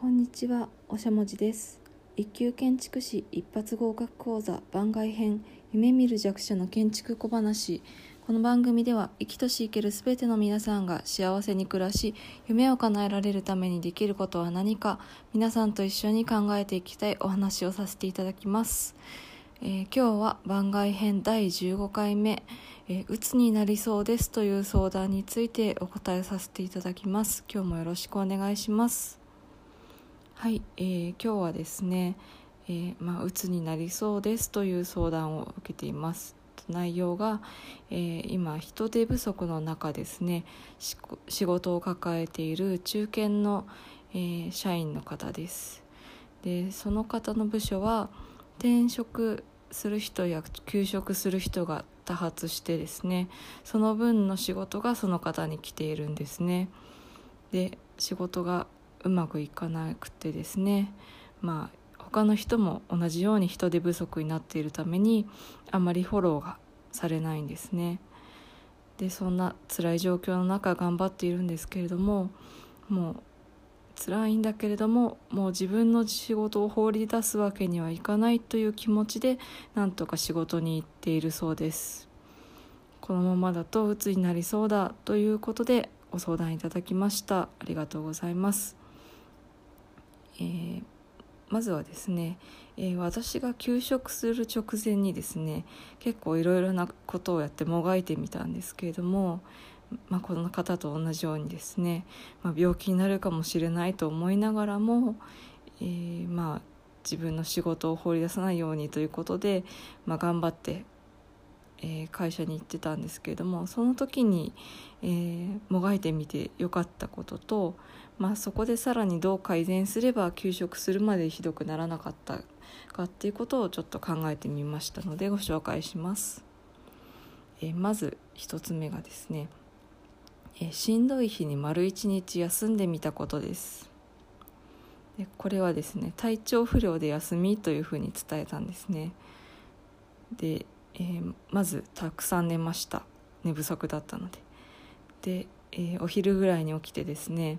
こんにちは、おしゃもじです。一級建築士一発合格講座番外編夢見る弱者の建築小話。この番組では生きとし生けるすべての皆さんが幸せに暮らし夢を叶えられるためにできることは何か皆さんと一緒に考えていきたいお話をさせていただきます、えー今日は番外編第15回目。えーになりそうですという相談についてお答えさせていただきます。今日もよろしくお願いします。はい、えー今日はですね、えーまあ、うつになりそうですという相談を受けています。内容が、えー今人手不足の中ですね仕事を抱えている中堅の、えー社員の方です。でその方の部署は転職する人や休職する人が多発してですねその分の仕事がその方に来ているんですね。で仕事がうまくいかなくてですねまあ他の人も同じように人手不足になっているためにあまりフォローがされないんですね。でそんな辛い状況の中頑張っているんですけれどももう辛いんだけれどももう自分の仕事を放り出すわけにはいかないという気持ちでなんとか仕事に行っているそうです。このままだと鬱になりそうだということでご相談いただきました。ありがとうございます、えーまずはですね、えー私が休職する直前にですね結構いろいろなことをやってもがいてみたんですけれども、まあ、この方と同じようにですね、まあ、病気になるかもしれないと思いながらも、えーまあ自分の仕事を放り出さないようにということで、まあ、頑張って、えー会社に行ってたんですけれどもその時に、えーもがいてみてよかったことと、まあ、そこでさらにどう改善すれば休職するまでひどくならなかったかっていうことをちょっと考えてみましたのでご紹介します。えまず一つ目がですね、えしんどい日に丸一日休んでみたことです。でこれはですね体調不良で休みというふうに伝えたんですね。で、えーまずたくさん寝ました寝不足だったので。で、えーお昼ぐらいに起きてですね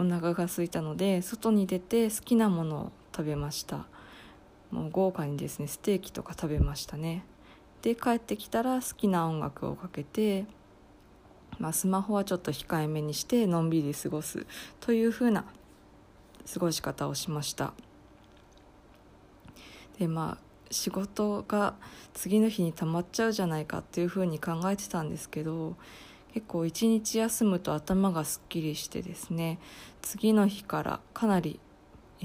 お腹が空いたので外に出て好きなものを食べました。もう豪華にですねステーキとか食べましたね。で帰ってきたら好きな音楽をかけて、まあ、スマホはちょっと控えめにしてのんびり過ごすというふうな過ごし方をしました。でまあ仕事が次の日に溜まっちゃうじゃないかっていうふうに考えてたんですけど結構一日休むと頭がすっきりしてですね次の日からかなり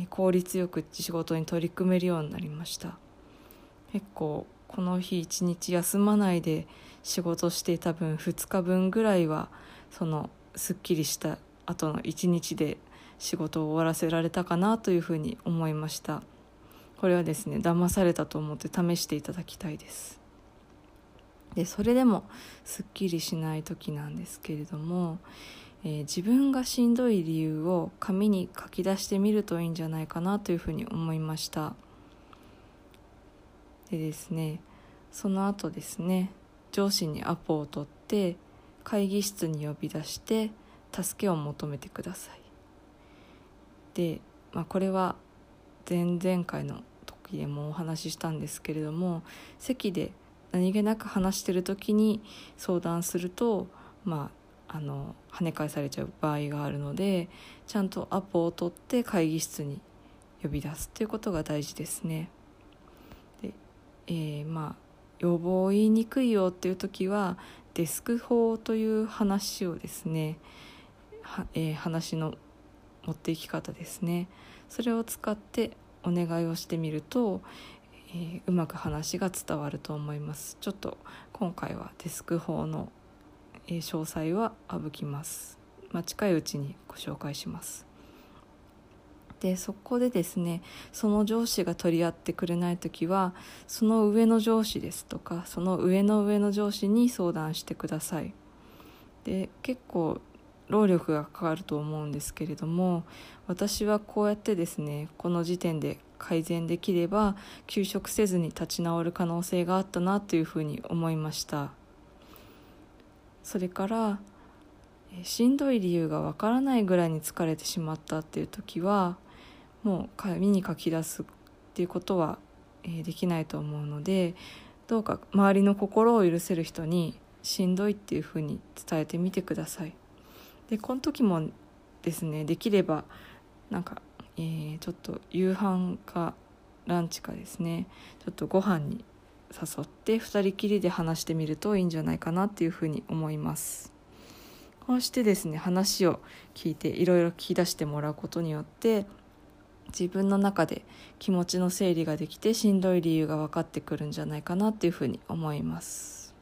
効率よく仕事に取り組めるようになりました。結構この日一日休まないで仕事していた分2日分ぐらいはそのすっきりした後の一日で仕事を終わらせられたかなというふうに思いました。これはですね騙されたと思って試していただきたいです。でそれでもすっきりしない時なんですけれども、えー自分がしんどい理由を紙に書き出してみるといいんじゃないかなというふうに思いました。でですねその後ですね上司にアポを取って会議室に呼び出して助けを求めてください。で、まあ、これは前々回の時でもお話ししたんですけれども席で何気なく話してる時に相談するとまああの跳ね返されちゃう場合があるのでちゃんとアポを取って会議室に呼び出すっていうことが大事ですね。で、えーまあ要望を言いにくいよっていう時はデスク法という話をですねは、えー話の持っていき方ですねそれを使ってお願いをしてみると、えーうまく話が伝わると思います。ちょっと今回はデスク法の、えー詳細は省きます、まあ、近いうちにご紹介します。でそこでですねその上司が取り合ってくれない時はその上の上司ですとかその上の上の上司に相談してください。で結構労力がかかると思うんですけれども私はこうやってですねこの時点で改善できれば休職せずに立ち直る可能性があったなというふうに思いましたそれからしんどい理由がわからないぐらいに疲れてしまったっていう時はもう紙に書き出すっていうことは、え、できないと思うのでどうか周りの心を許せる人にしんどいっていうふうに伝えてみてください。でこの時もですねできればなんか、えー、ちょっと夕飯かランチかですね。ちょっとご飯に誘って2人きりで話してみるといいんじゃないかなっていうふうに思います。こうしてですね話を聞いていろいろ聞き出してもらうことによって自分の中で気持ちの整理ができてしんどい理由が分かってくるんじゃないかなっていうふうに思います。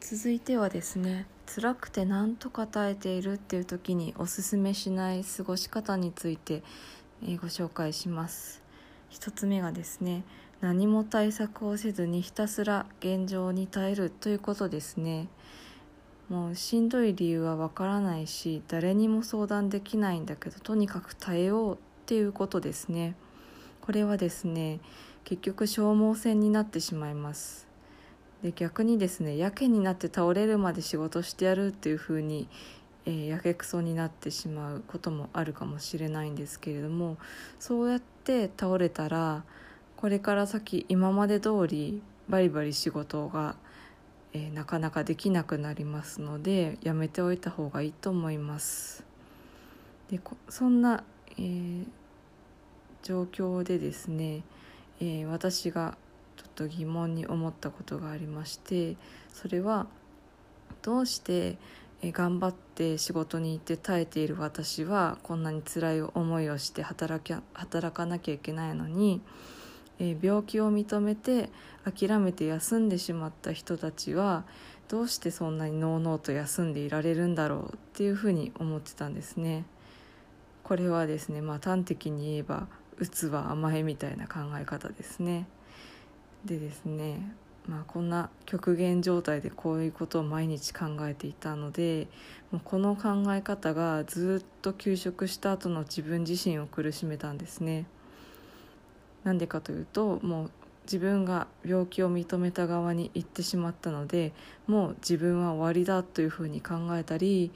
続いてはですね辛くて何とか耐えているっていう時におすすめしない過ごし方についてご紹介します。一つ目がですね何も対策をせずにひたすら現状に耐えるということですね。もうしんどい理由はわからないし誰にも相談できないんだけどとにかく耐えようっていうことですね。これはですね結局消耗戦になってしまいます。で逆にですねやけになって倒れるまで仕事してやるっていう風にえー、やけくそになってしまうこともあるかもしれないんですけれどもそうやって倒れたらこれから先今まで通りバリバリ仕事が、えー、なかなかできなくなりますのでやめておいた方がいいと思います。でそんな、えー、状況でですね、え、私がちょっと疑問に思ったことがありましてそれはどうして頑張って仕事に行って耐えている私はこんなに辛い思いをして働き働かなきゃいけないのに、え病気を認めて諦めて休んでしまった人たちはどうしてそんなにのうのうと休んでいられるんだろうっていうふうに思ってたんですね。これはですね、まあ、端的に言えば「うつは甘え」みたいな考え方ですね。でですねまあ、こんな極限状態でこういうことを毎日考えていたのでもうこの考え方がずっと休職した後の自分自身を苦しめたんですね。なんでかというともう自分が病気を認めた側に行ってしまったのでもう自分は終わりだというふうに考えたり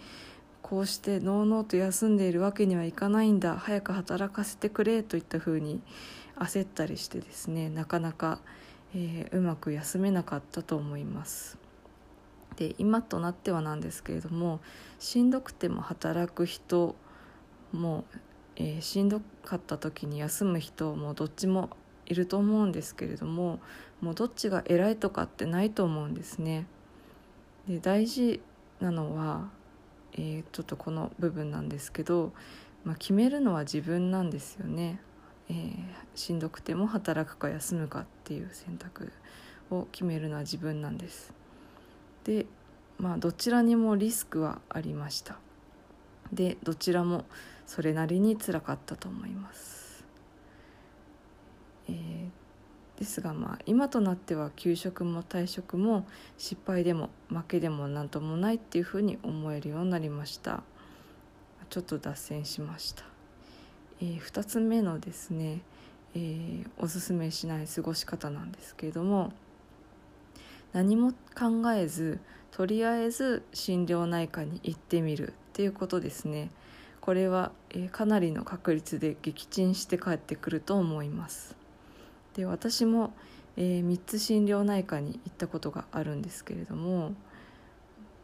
こうしてのうのうと休んでいるわけにはいかないんだ早く働かせてくれといったふうに焦ったりしてですねなかなかえー、うまく休めなかったと思いますで今となってはなんですけれどもしんどくても働く人も、えー、しんどかった時に休む人もどっちもいると思うんですけれどももうどっちが偉いとかってないと思うんですね。で大事なのは、えー、ちょっとこの部分なんですけど、まあ、決めるのは自分なんですよね。えー、しんどくても働くか休むかっていう選択を決めるのは自分なんです。でまあどちらにもリスクはありました。でどちらもそれなりにつらかったと思います、えー、ですがまあ今となっては給食も退職も失敗でも負けでも何ともないっていうふうに思えるようになりました。ちょっと脱線しました。えー、2つ目のですね、えー、おすすめしない過ごし方なんですけれども何も考えずとりあえず心療内科に行ってみるっていうことですね。これは、えー、かなりの確率で撃沈して帰ってくると思います。で私も、えー、3つ心療内科に行ったことがあるんですけれども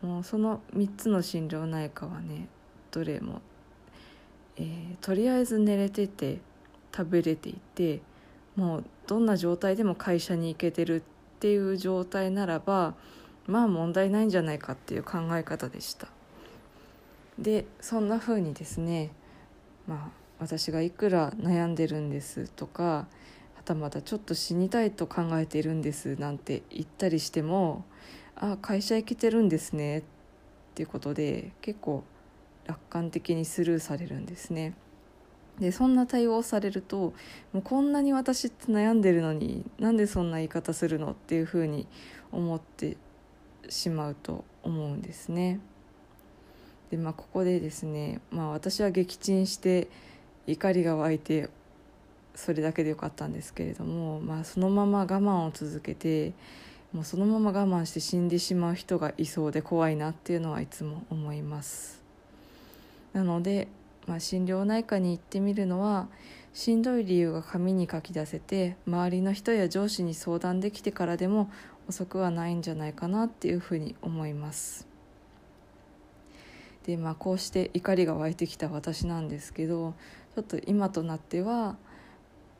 もうその3つの心療内科はねどれもえー、とりあえず寝れてて食べれていてもうどんな状態でも会社に行けてるっていう状態ならばまあ問題ないんじゃないかっていう考え方でした。でそんな風にですねまあ私がいくら悩んでるんですとかはたまたちょっと死にたいと考えているんですなんて言ったりしてもあ会社行けてるんですねっていうことで結構楽観的にスルーされるんですね。でそんな対応をされるともうこんなに私って悩んでるのになんでそんな言い方するのっていうふうに思ってしまうと思うんですね。でまあここでですね、まあ、私は撃沈して怒りが湧いてそれだけでよかったんですけれども、まあ、そのまま我慢を続けてもうそのまま我慢して死んでしまう人がいそうで怖いなっていうのはいつも思います。なので、まあ、心療内科に行ってみるのはしんどい理由が紙に書き出せて周りの人や上司に相談できてからでも遅くはないんじゃないかなっていうふうに思います。でまあこうして怒りが湧いてきた私なんですけどちょっと今となっては、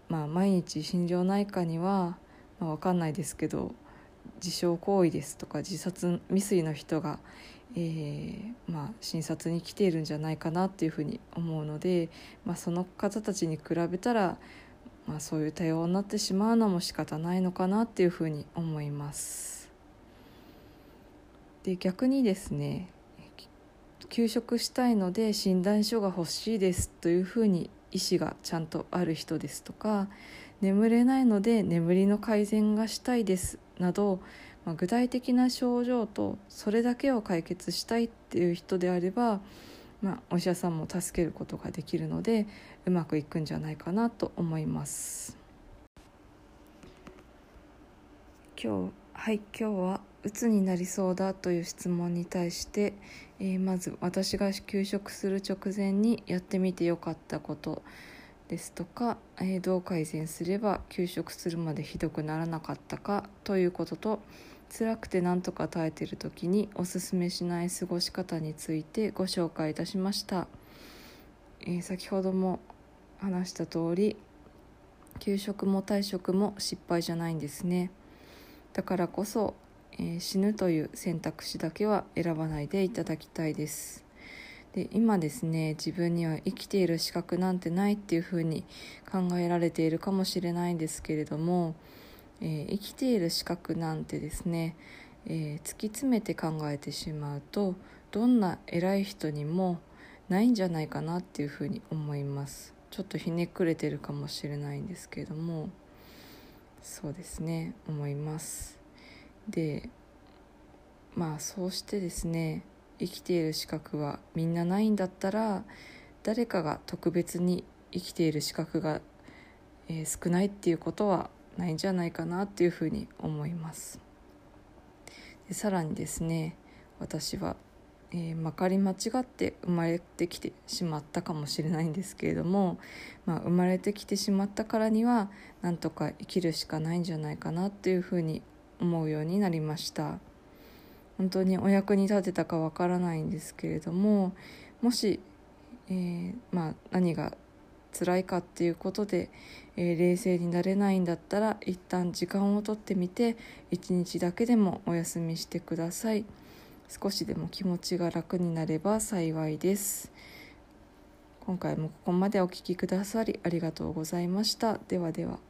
まあ、毎日心療内科には、まあ、分かんないですけど自傷行為ですとか自殺未遂の人がえー、まあ、診察に来ているんじゃないかなっていうふうに思うので、まあ、その方たちに比べたら、まあ、そういう対応になってしまうのも仕方ないのかなっていうふうに思います。で逆にですね休職したいので診断書が欲しいですというふうに意思がちゃんとある人ですとか眠れないので眠りの改善がしたいですなどまあ、具体的な症状とそれだけを解決したいっていう人であれば、まあ、お医者さんも助けることができるのでうまくいくんじゃないかなと思います。今日はい今日はうつになりそうだという質問に対して、えー、まず私が休職する直前にやってみてよかったことですとか、えー、どう改善すれば休職するまでひどくならなかったかということと辛くて何とか耐えてる時におすすめしない過ごし方についてご紹介いたしました、えー、先ほども話した通り給食も退職も失敗じゃないんですね。だからこそ、えー、死ぬという選択肢だけは選ばないでいただきたいです。で今ですね自分には生きている資格なんてないっていうふうに考えられているかもしれないんですけれどもえー、生きている資格なんてですね、えー、突き詰めて考えてしまうとどんな偉い人にもないんじゃないかなっていうふうに思います。ちょっとひねくれてるかもしれないんですけれどもそうですね思います。でまあそうしてですね生きている資格はみんなないんだったら誰かが特別に生きている資格が、えー、少ないっていうことはないんじゃないかなっていうふうに思います。でさらにですね私は、えー、まかり間違って生まれてきてしまったかもしれないんですけれども、まあ、生まれてきてしまったからにはなんとか生きるしかないんじゃないかなっていうふうに思うようになりました。本当にお役に立てたかわからないんですけれどももし、えー、まあ、何が辛いかっていうことで、えー、冷静になれないんだったら一旦時間をとってみて一日だけでもお休みしてください。少しでも気持ちが楽になれば幸いです。今回もここまでお聴きくださりありがとうございました。ではでは。